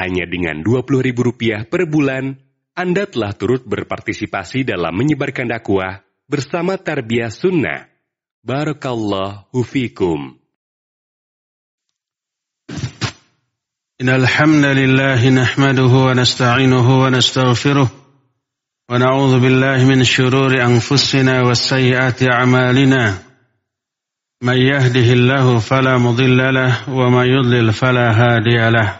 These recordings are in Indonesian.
Hanya dengan Rp20.000 per bulan, Anda telah turut berpartisipasi dalam menyebarkan dakwah bersama Tarbiyah Sunnah. Barakallahu fikum. إن الحمد لله نحمده ونستعينه ونستغفره ونعوذ بالله من شرور أنفسنا وسيئات أعمالنا من يهده الله فلا مضل له وما يضلل فلا هادي له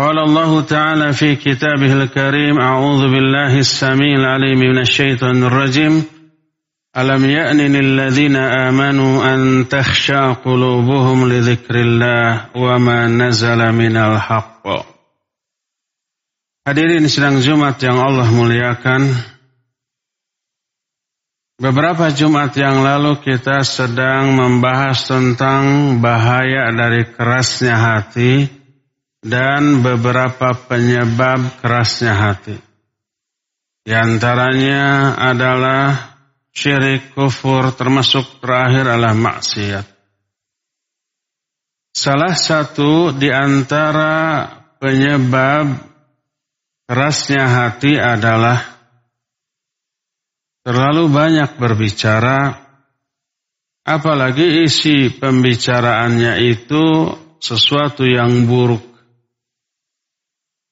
قال الله تعالى في كتابه الكريم أعوذ بالله السميع العليم من الشيطان الرجيم ألم يأن للذين آمنوا أن تخشى قلوبهم لذكر الله وما نزل من الحق Hadirin sedang Jumat yang Allah muliakan Beberapa Jumat yang lalu kita sedang membahas tentang bahaya dari kerasnya hati dan beberapa penyebab kerasnya hati. Di antaranya adalah syirik kufur termasuk terakhir adalah maksiat. Salah satu di antara penyebab kerasnya hati adalah terlalu banyak berbicara apalagi isi pembicaraannya itu sesuatu yang buruk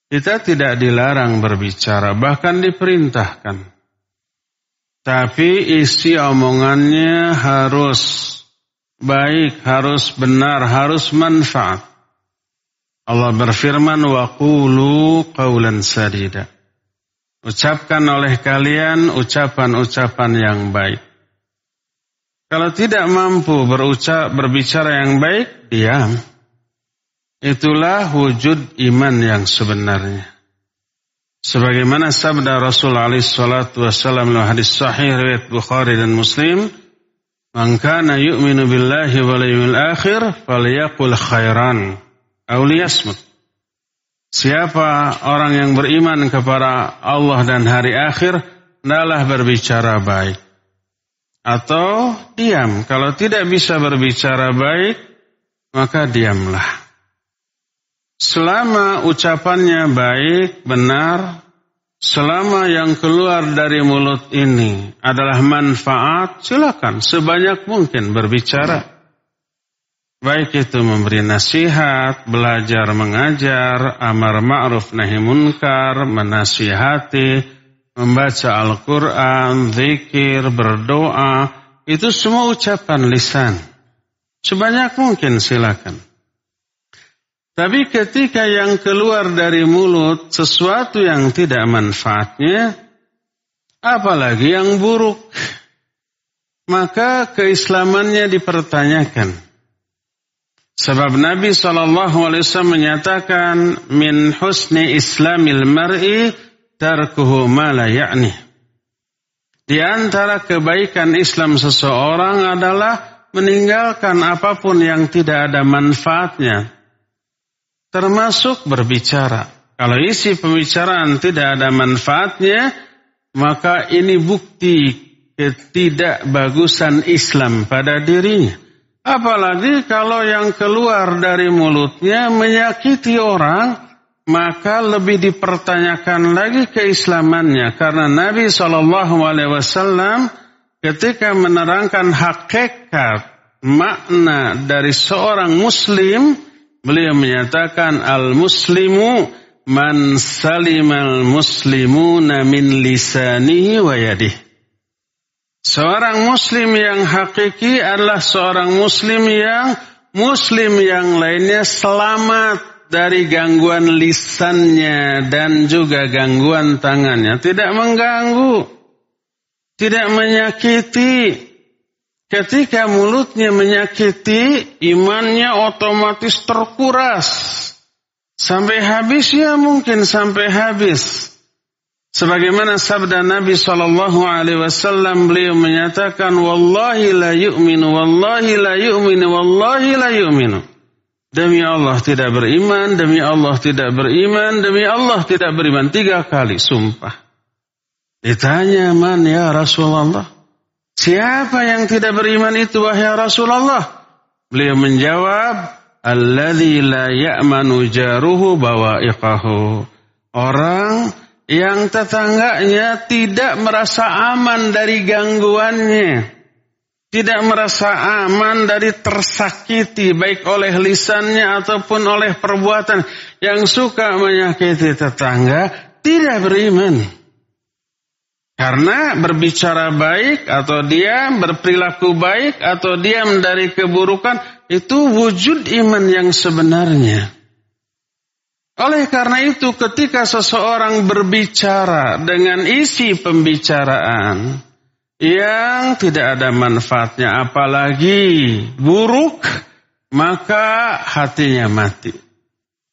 kita tidak dilarang berbicara, bahkan diperintahkan. Tapi isi omongannya harus baik, harus benar, harus manfaat. Allah berfirman, wa qulu qawlan sadida. Ucapkan oleh kalian ucapan-ucapan yang baik. Kalau tidak mampu berucap, berbicara yang baik, diam. Itulah wujud iman yang sebenarnya. Sebagaimana sabda Rasul alaihi salatu wasallam dalam hadis sahih riwayat Bukhari dan Muslim, "Man kana yu'minu billahi wal yawmil akhir falyaqul khairan aw liyasmut." Siapa orang yang beriman kepada Allah dan hari akhir, hendaklah berbicara baik. Atau diam. Kalau tidak bisa berbicara baik, maka diamlah. Selama ucapannya baik, benar, selama yang keluar dari mulut ini adalah manfaat, silakan sebanyak mungkin berbicara. Baik itu memberi nasihat, belajar mengajar, amar ma'ruf nahi munkar, menasihati, membaca Al-Quran, zikir, berdoa, itu semua ucapan lisan. Sebanyak mungkin silakan. Tapi ketika yang keluar dari mulut sesuatu yang tidak manfaatnya, apalagi yang buruk, maka keislamannya dipertanyakan. Sebab Nabi SAW menyatakan min husni islamil mar'i tarkuhu ma la. Di antara kebaikan Islam seseorang adalah meninggalkan apa pun yang tidak ada manfaatnya, termasuk berbicara. Kalau isi pembicaraan tidak ada manfaatnya, maka ini bukti ketidakbagusan Islam pada dirinya. Apalagi kalau yang keluar dari mulutnya menyakiti orang, maka lebih dipertanyakan lagi keislamannya karena Nabi Shallallahu Alaihi Wasallam ketika menerangkan hakikat makna dari seorang Muslim, beliau menyatakan al-Muslimu man salimal muslimuna min lisanihi wa. Seorang muslim yang hakiki adalah seorang muslim yang muslim yang lainnya selamat dari gangguan lisannya dan juga gangguan tangannya. Tidak mengganggu, tidak menyakiti. Ketika mulutnya menyakiti, imannya otomatis terkuras. Sampai habis ya mungkin sampai habis. Sebagaimana sabda Nabi Shallallahu Alaihi Wasallam beliau menyatakan, Wallahi la yu'minu, Wallahi la yu'minu, Wallahi la yu'minu. Demi Allah tidak beriman, demi Allah tidak beriman, demi Allah tidak beriman. Tiga kali sumpah. Ditanya man ya Rasulullah. Siapa yang tidak beriman itu wahai Rasulullah? Beliau menjawab, alladzi la ya'manu jaruhu bawa'iqahu. Orang yang tetangganya tidak merasa aman dari gangguannya. Tidak merasa aman dari tersakiti baik oleh lisannya ataupun oleh perbuatan yang suka menyakiti tetangga tidak beriman. Karena berbicara baik atau diam, berperilaku baik atau diam dari keburukan itu wujud iman yang sebenarnya. Oleh karena itu ketika seseorang berbicara dengan isi pembicaraan yang tidak ada manfaatnya apalagi buruk, maka hatinya mati.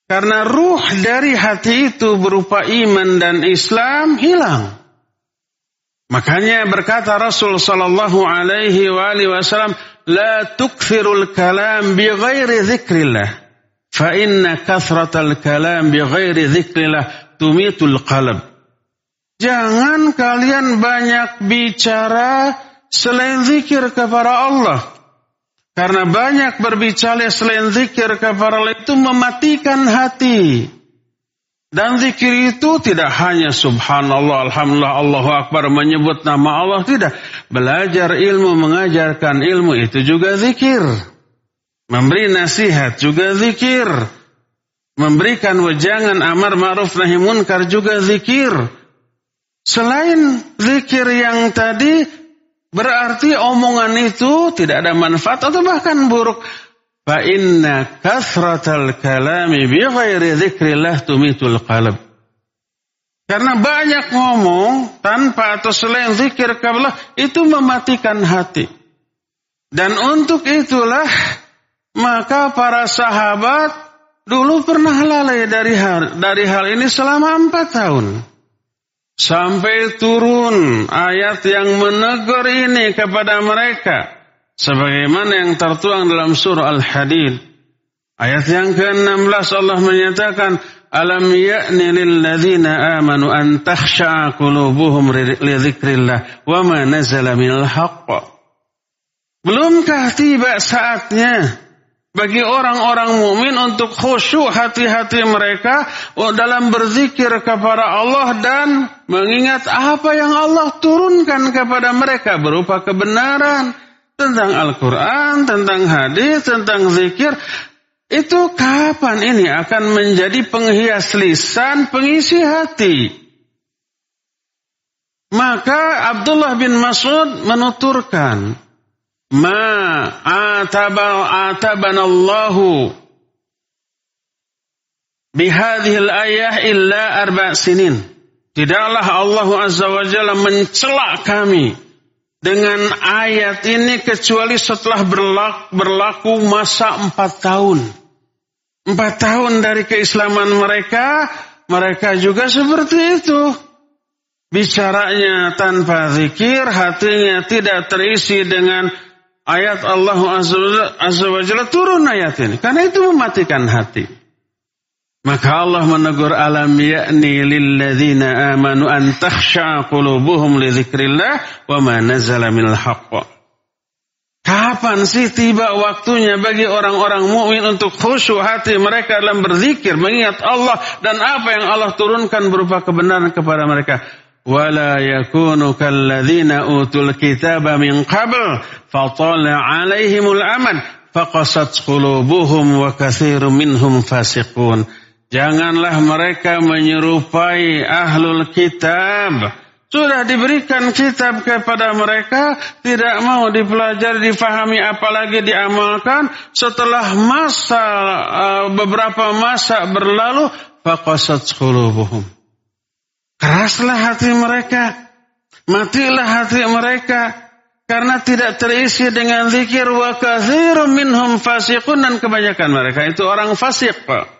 Karena ruh dari hati itu berupa iman dan Islam hilang. Makanya berkata Rasul sallallahu alaihi wa alihi wasallam, "La tukthirul kalam bi ghairi dzikrillah, fa inna kathratal kalam bi ghairi dzikrillah tumitul qalb." Jangan kalian banyak bicara selain zikir kepada Allah. Karena banyak berbicara selain zikir kepada Allah itu mematikan hati. Dan zikir itu tidak hanya subhanallah, alhamdulillah, Allahu Akbar menyebut nama Allah. Tidak. Belajar ilmu, mengajarkan ilmu itu juga zikir. Memberi nasihat juga zikir. Memberikan wejangan amar ma'ruf nahi munkar juga zikir. Selain zikir yang tadi berarti omongan itu tidak ada manfaat atau bahkan buruk. Fa inna kasratal kalami bi ghairi dzikrillah tumitul qalb. Karena banyak ngomong tanpa atau selain zikir kepada itu mematikan hati. Dan untuk itulah maka para sahabat dulu pernah lalai dari hal, dari hal ini selama empat tahun. Sampai turun ayat yang menegur ini kepada mereka. Sebagaimana yang tertuang dalam surah Al-Hadid. Ayat yang ke-16 Allah menyatakan, Alam ya'ni lilladzina amanu an takhsha'a qulubuhum li dzikrillah wa ma nazala minal haqq. Belumkah tiba saatnya bagi orang-orang mukmin untuk khusyuk hati-hati mereka dalam berzikir kepada Allah dan mengingat apa yang Allah turunkan kepada mereka berupa kebenaran, tentang Al-Quran, tentang hadis, tentang zikir, itu kapan ini akan menjadi penghias lisan, pengisi hati? Maka Abdullah bin Mas'ud menuturkan, Ma ataba ataban Allahu bihadhil ayah illa arba' sinin. Tidaklah Allah Azza wa Jalla mencela kami dengan ayat ini kecuali setelah berlaku, masa empat tahun. Empat tahun dari keislaman mereka, mereka juga seperti itu. Bicaranya tanpa zikir, hatinya tidak terisi dengan ayat Allah Azza wa Jalla turun ayat ini. Karena itu mematikan hati. Maka Allah menegur alam yakni lilladzina amanu an takhsha'a qulubuhum li dzikrillah wa ma nazala minal haqq. Kapan sih tiba waktunya bagi orang-orang mukmin untuk khusyuk hati mereka dalam berzikir, mengingat Allah dan apa yang Allah turunkan berupa kebenaran kepada mereka. Wala yakunu kalladzina utul kitaba min qabl fatala alaihimul amad faqasat qulubuhum wa katsirun minhum fasiqun. Janganlah mereka menyerupai ahlul kitab sudah diberikan kitab kepada mereka, tidak mau dipelajari, difahami, apalagi diamalkan. Setelah masa uh, beberapa masa berlalu, faqasat qulubuhum. Keraslah hati mereka, matilah hati mereka karena tidak terisi dengan zikir wa minhum fasiqun dan kebanyakan mereka itu orang fasik, Pak.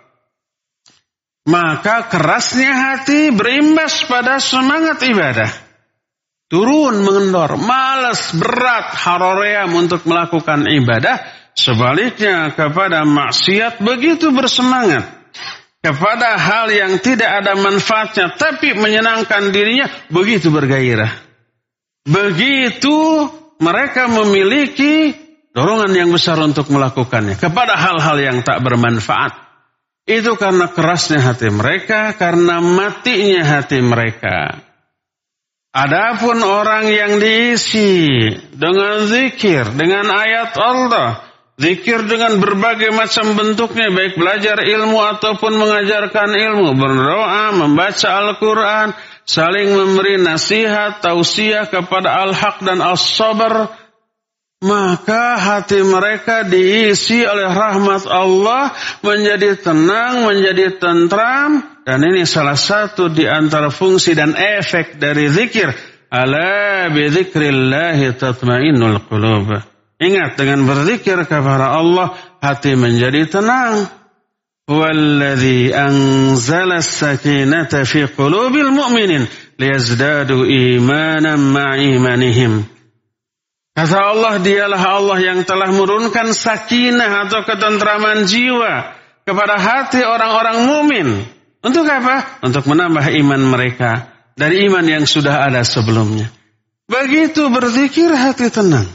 Maka kerasnya hati berimbas pada semangat ibadah. Turun mengendor, malas, berat, haroream untuk melakukan ibadah. Sebaliknya kepada maksiat begitu bersemangat. Kepada hal yang tidak ada manfaatnya tapi menyenangkan dirinya begitu bergairah. Begitu mereka memiliki dorongan yang besar untuk melakukannya. Kepada hal-hal yang tak bermanfaat. Itu karena kerasnya hati mereka, karena matinya hati mereka. Adapun orang yang diisi dengan zikir, dengan ayat Allah, zikir dengan berbagai macam bentuknya, baik belajar ilmu ataupun mengajarkan ilmu, berdoa, membaca Al-Quran, saling memberi nasihat, tausiah kepada al-haq dan as-sabar, maka hati mereka diisi oleh rahmat Allah menjadi tenang, menjadi tentram dan ini salah satu di antara fungsi dan efek dari zikir. Ala bi dzikrillahi tatmainnul qulub. Ingat dengan berzikir kepada Allah hati menjadi tenang. Walladzi anzala as-sakinata fi qulubil mu'minin liyazdadu imanan ma'imanihim. Kata Allah, dialah Allah yang telah menurunkan sakinah atau ketentraman jiwa kepada hati orang-orang mumin. Untuk apa? Untuk menambah iman mereka dari iman yang sudah ada sebelumnya. Begitu berzikir hati tenang.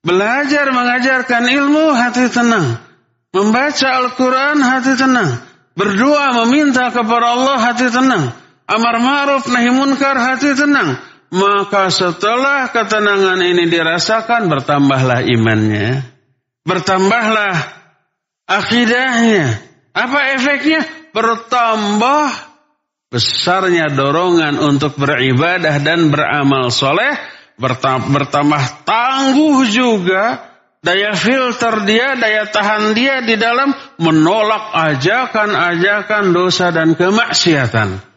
Belajar mengajarkan ilmu hati tenang. Membaca Al-Quran hati tenang. Berdoa meminta kepada Allah hati tenang. Amar ma'ruf nahi munkar hati tenang maka setelah ketenangan ini dirasakan bertambahlah imannya. Bertambahlah akidahnya. Apa efeknya? Bertambah besarnya dorongan untuk beribadah dan beramal soleh. Bertambah tangguh juga daya filter dia, daya tahan dia di dalam menolak ajakan-ajakan dosa dan kemaksiatan.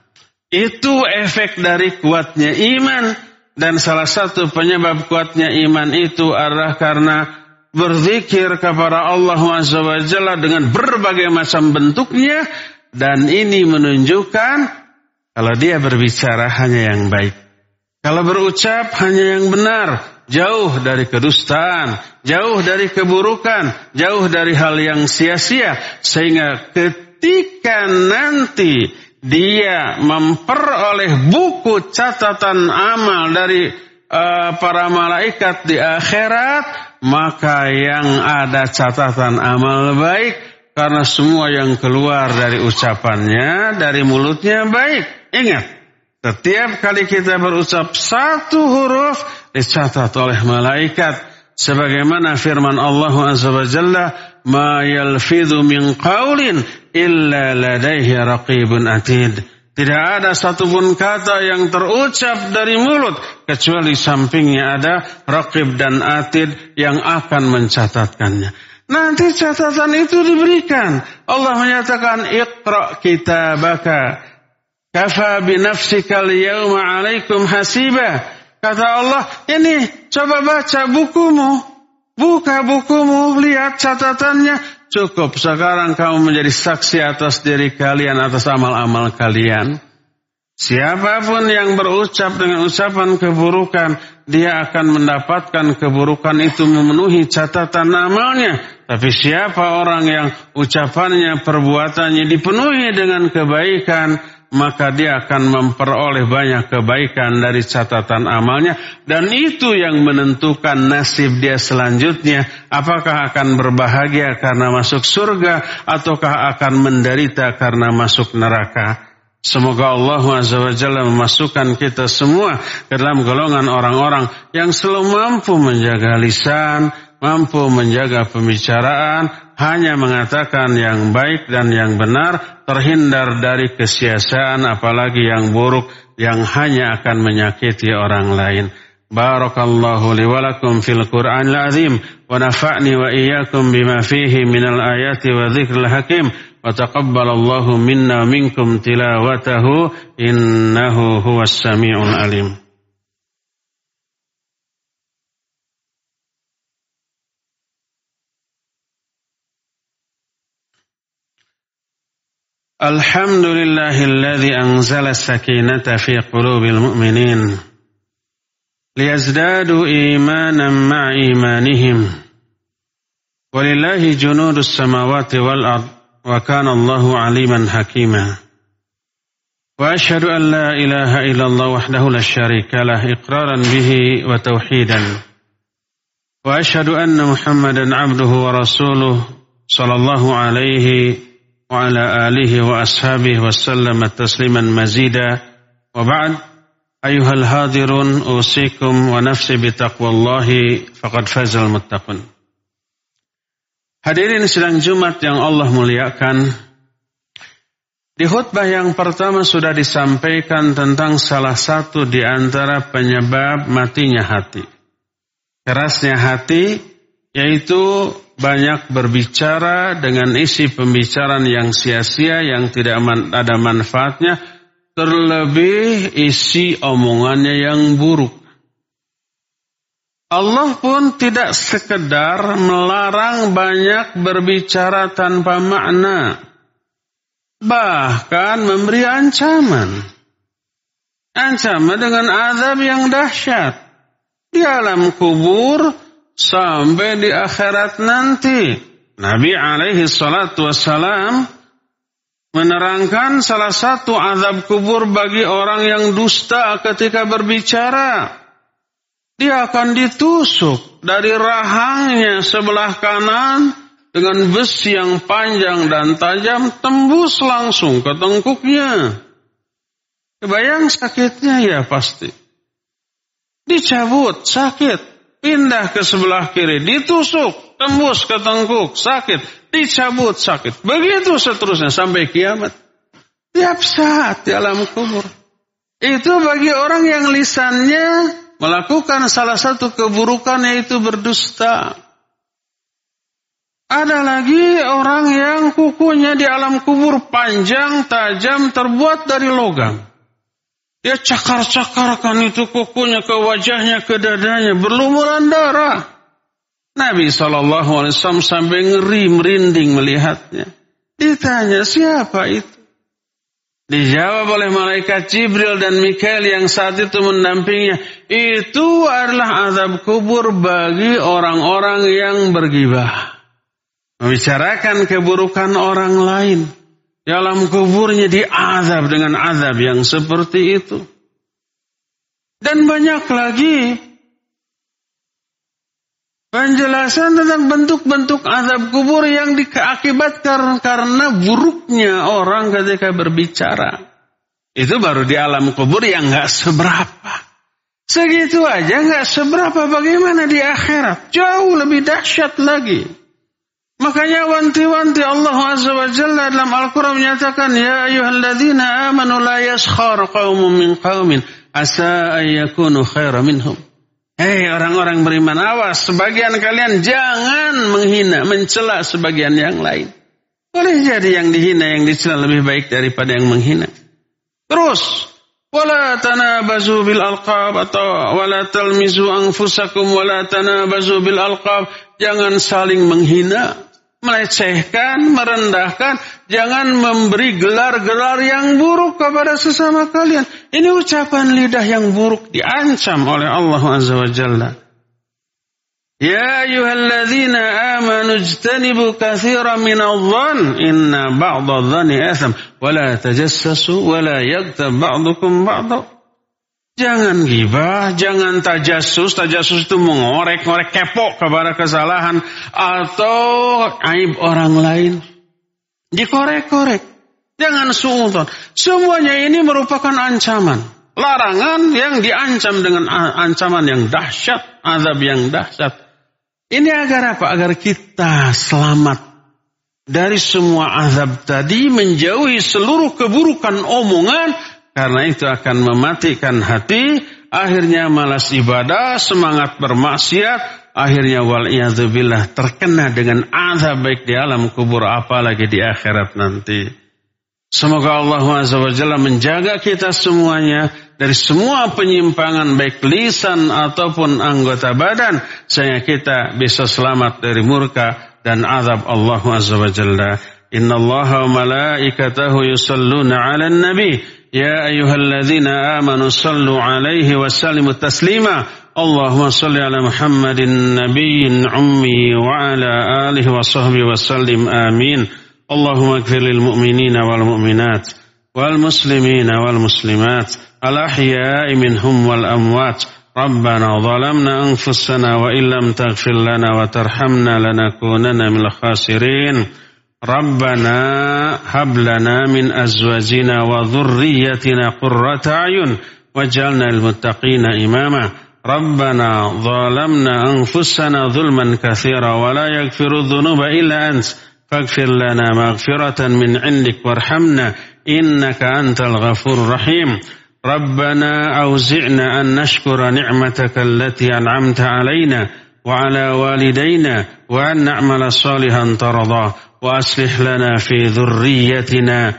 Itu efek dari kuatnya iman dan salah satu penyebab kuatnya iman itu adalah karena berzikir kepada Allah SWT dengan berbagai macam bentuknya dan ini menunjukkan kalau dia berbicara hanya yang baik. Kalau berucap hanya yang benar, jauh dari kedustaan, jauh dari keburukan, jauh dari hal yang sia-sia sehingga ketika nanti dia memperoleh buku catatan amal dari uh, para malaikat di akhirat, maka yang ada catatan amal baik karena semua yang keluar dari ucapannya, dari mulutnya baik. Ingat, setiap kali kita berucap satu huruf dicatat oleh malaikat. Sebagaimana firman Allah Azza wa Jalla, "Ma yalfidhu min qawlin illa ladaihi raqibun atid. Tidak ada satupun kata yang terucap dari mulut kecuali sampingnya ada raqib dan atid yang akan mencatatkannya. Nanti catatan itu diberikan. Allah menyatakan iqra kitabaka kafa bi nafsika al-yawma 'alaikum hasiba. Kata Allah, ini coba baca bukumu. Buka bukumu, lihat catatannya. Cukup sekarang kamu menjadi saksi atas diri kalian, atas amal-amal kalian. Siapa pun yang berucap dengan ucapan keburukan, dia akan mendapatkan keburukan itu memenuhi catatan amalnya. Tapi siapa orang yang ucapannya, perbuatannya dipenuhi dengan kebaikan, maka dia akan memperoleh banyak kebaikan dari catatan amalnya. Dan itu yang menentukan nasib dia selanjutnya. Apakah akan berbahagia karena masuk surga ataukah akan menderita karena masuk neraka? Semoga Allah Azza memasukkan kita semua ke dalam golongan orang-orang yang selalu mampu menjaga lisan, mampu menjaga pembicaraan, hanya mengatakan yang baik dan yang benar, terhindar dari kesiasaan apalagi yang buruk yang hanya akan menyakiti orang lain. Barakallahu li wa lakum fil Qur'an azim wa nafa'ni wa iyyakum bima fihi minal ayati wa dzikril hakim wa taqabbalallahu minna minkum tilawatahu innahu huwas samiul alim. الحمد لله الذي أنزل السكينة في قلوب المؤمنين ليزدادوا إيمانا مع إيمانهم. ولله جنود السماوات والأرض وكان الله عليما حكيما. وأشهد أن لا إله إلا الله وحده لا شريك له إقرارا به وتوحيدا. وأشهد أن محمدا عبده ورسوله صلى الله عليه وعلى اله واصحابه وسلم تسليما مزيدا وبعد ايها الهادرون اوصيكم ونفسي بتقوى الله فقد فاز المتقون Hadirin sedang Jumat yang Allah muliakan. Di khutbah yang pertama sudah disampaikan tentang salah satu di antara penyebab matinya hati. Kerasnya hati yaitu banyak berbicara dengan isi pembicaraan yang sia-sia yang tidak ada manfaatnya terlebih isi omongannya yang buruk. Allah pun tidak sekedar melarang banyak berbicara tanpa makna. Bahkan memberi ancaman. Ancaman dengan azab yang dahsyat. Di alam kubur sampai di akhirat nanti. Nabi alaihi salatu wassalam menerangkan salah satu azab kubur bagi orang yang dusta ketika berbicara dia akan ditusuk dari rahangnya sebelah kanan dengan besi yang panjang dan tajam tembus langsung ke tengkuknya. Kebayang sakitnya ya pasti. Dicabut, sakit. Pindah ke sebelah kiri, ditusuk, tembus ke tengkuk, sakit. Dicabut, sakit. Begitu seterusnya sampai kiamat. Tiap saat di alam kubur. Itu bagi orang yang lisannya melakukan salah satu keburukan yaitu berdusta. Ada lagi orang yang kukunya di alam kubur panjang, tajam, terbuat dari logam. Dia cakar-cakarkan itu kukunya ke wajahnya, ke dadanya, berlumuran darah. Nabi SAW sampai ngeri merinding melihatnya. Ditanya siapa itu? Dijawab oleh malaikat Jibril dan Mikael yang saat itu mendampingnya. Itu adalah azab kubur bagi orang-orang yang bergibah. Membicarakan keburukan orang lain. Dalam kuburnya diazab dengan azab yang seperti itu. Dan banyak lagi Penjelasan tentang bentuk-bentuk azab kubur yang diakibatkan karena buruknya orang ketika berbicara. Itu baru di alam kubur yang nggak seberapa. Segitu aja nggak seberapa bagaimana di akhirat. Jauh lebih dahsyat lagi. Makanya wanti-wanti Allah Azza wa Jalla dalam Al-Quran menyatakan, Ya ayuhalladzina amanu la yaskhar qawmun min qawmin asa ayyakunu khaira minhum. Hei orang-orang beriman, awas sebagian kalian jangan menghina, mencela sebagian yang lain. Boleh jadi yang dihina, yang dicela lebih baik daripada yang menghina. Terus, wala tanabazu bil alqab atau wala talmizu anfusakum wala tanabazu bil alqab. Jangan saling menghina melecehkan, merendahkan, jangan memberi gelar-gelar yang buruk kepada sesama kalian. Ini ucapan lidah yang buruk diancam oleh Allah Azza wa Jalla. Ya ayyuhalladzina amanu ijtanibu katsiran minadh-dhann inna ba'dadh-dhanni atham wa la tajassasu wa la yaghtab ba'dukum ba'dha. Jangan gibah, jangan tajasus. Tajasus itu mengorek-ngorek kepo kepada kesalahan atau aib orang lain. Dikorek-korek. Jangan suudon. Semuanya ini merupakan ancaman. Larangan yang diancam dengan ancaman yang dahsyat. Azab yang dahsyat. Ini agar apa? Agar kita selamat dari semua azab tadi, menjauhi seluruh keburukan omongan, karena itu akan mematikan hati, akhirnya malas ibadah, semangat bermaksiat, akhirnya waliyadzubillah terkena dengan azab baik di alam kubur apalagi di akhirat nanti. Semoga Allah SWT menjaga kita semuanya dari semua penyimpangan baik lisan ataupun anggota badan sehingga kita bisa selamat dari murka dan azab Allah Azza Jalla. Inna Allah wa malaikatahu yusalluna ala nabi يا أيها الذين آمنوا صلوا عليه وسلموا تسليما. اللهم صل على محمد النبي الأمي وعلى آله وصحبه وسلم. آمين. اللهم اغفر للمؤمنين والمؤمنات والمسلمين والمسلمات الأحياء منهم والأموات. ربنا ظلمنا أنفسنا وإن لم تغفر لنا وترحمنا لنكونن من الخاسرين. ربنا هب لنا من أزواجنا وذريتنا قرة أعين واجعلنا المتقين إماما. ربنا ظلمنا أنفسنا ظلما كثيرا ولا يغفر الذنوب إلا أنت. فاغفر لنا مغفرة من عندك وارحمنا إنك أنت الغفور الرحيم. ربنا أوزعنا أن نشكر نعمتك التي أنعمت علينا وعلى والدينا وأن نعمل صالحا ترضاه. وأصلح لنا في ذريتنا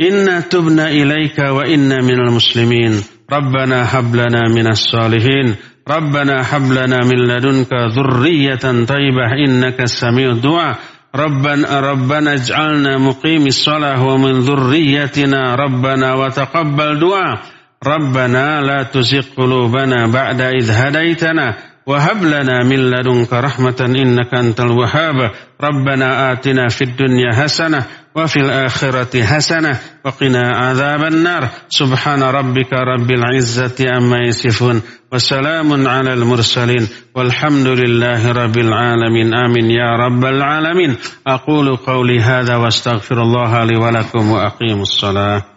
إنا تبنا إليك وإنا من المسلمين. ربنا هب لنا من الصالحين. ربنا هب لنا من لدنك ذرية طيبة إنك سميع الدعاء. ربنا ربنا اجعلنا مقيم الصلاة ومن ذريتنا. ربنا وتقبل دعاء. ربنا لا تزغ قلوبنا بعد إذ هديتنا. وهب لنا من لدنك رحمة إنك أنت الوهاب. ربنا آتنا في الدنيا حسنة وفي الآخرة حسنة وقنا عذاب النار. سبحان ربك رب العزة عما يصفون وسلام على المرسلين. والحمد لله رب العالمين. آمين يا رب العالمين. أقول قولي هذا واستغفر الله لي ولكم وأقيم الصلاة.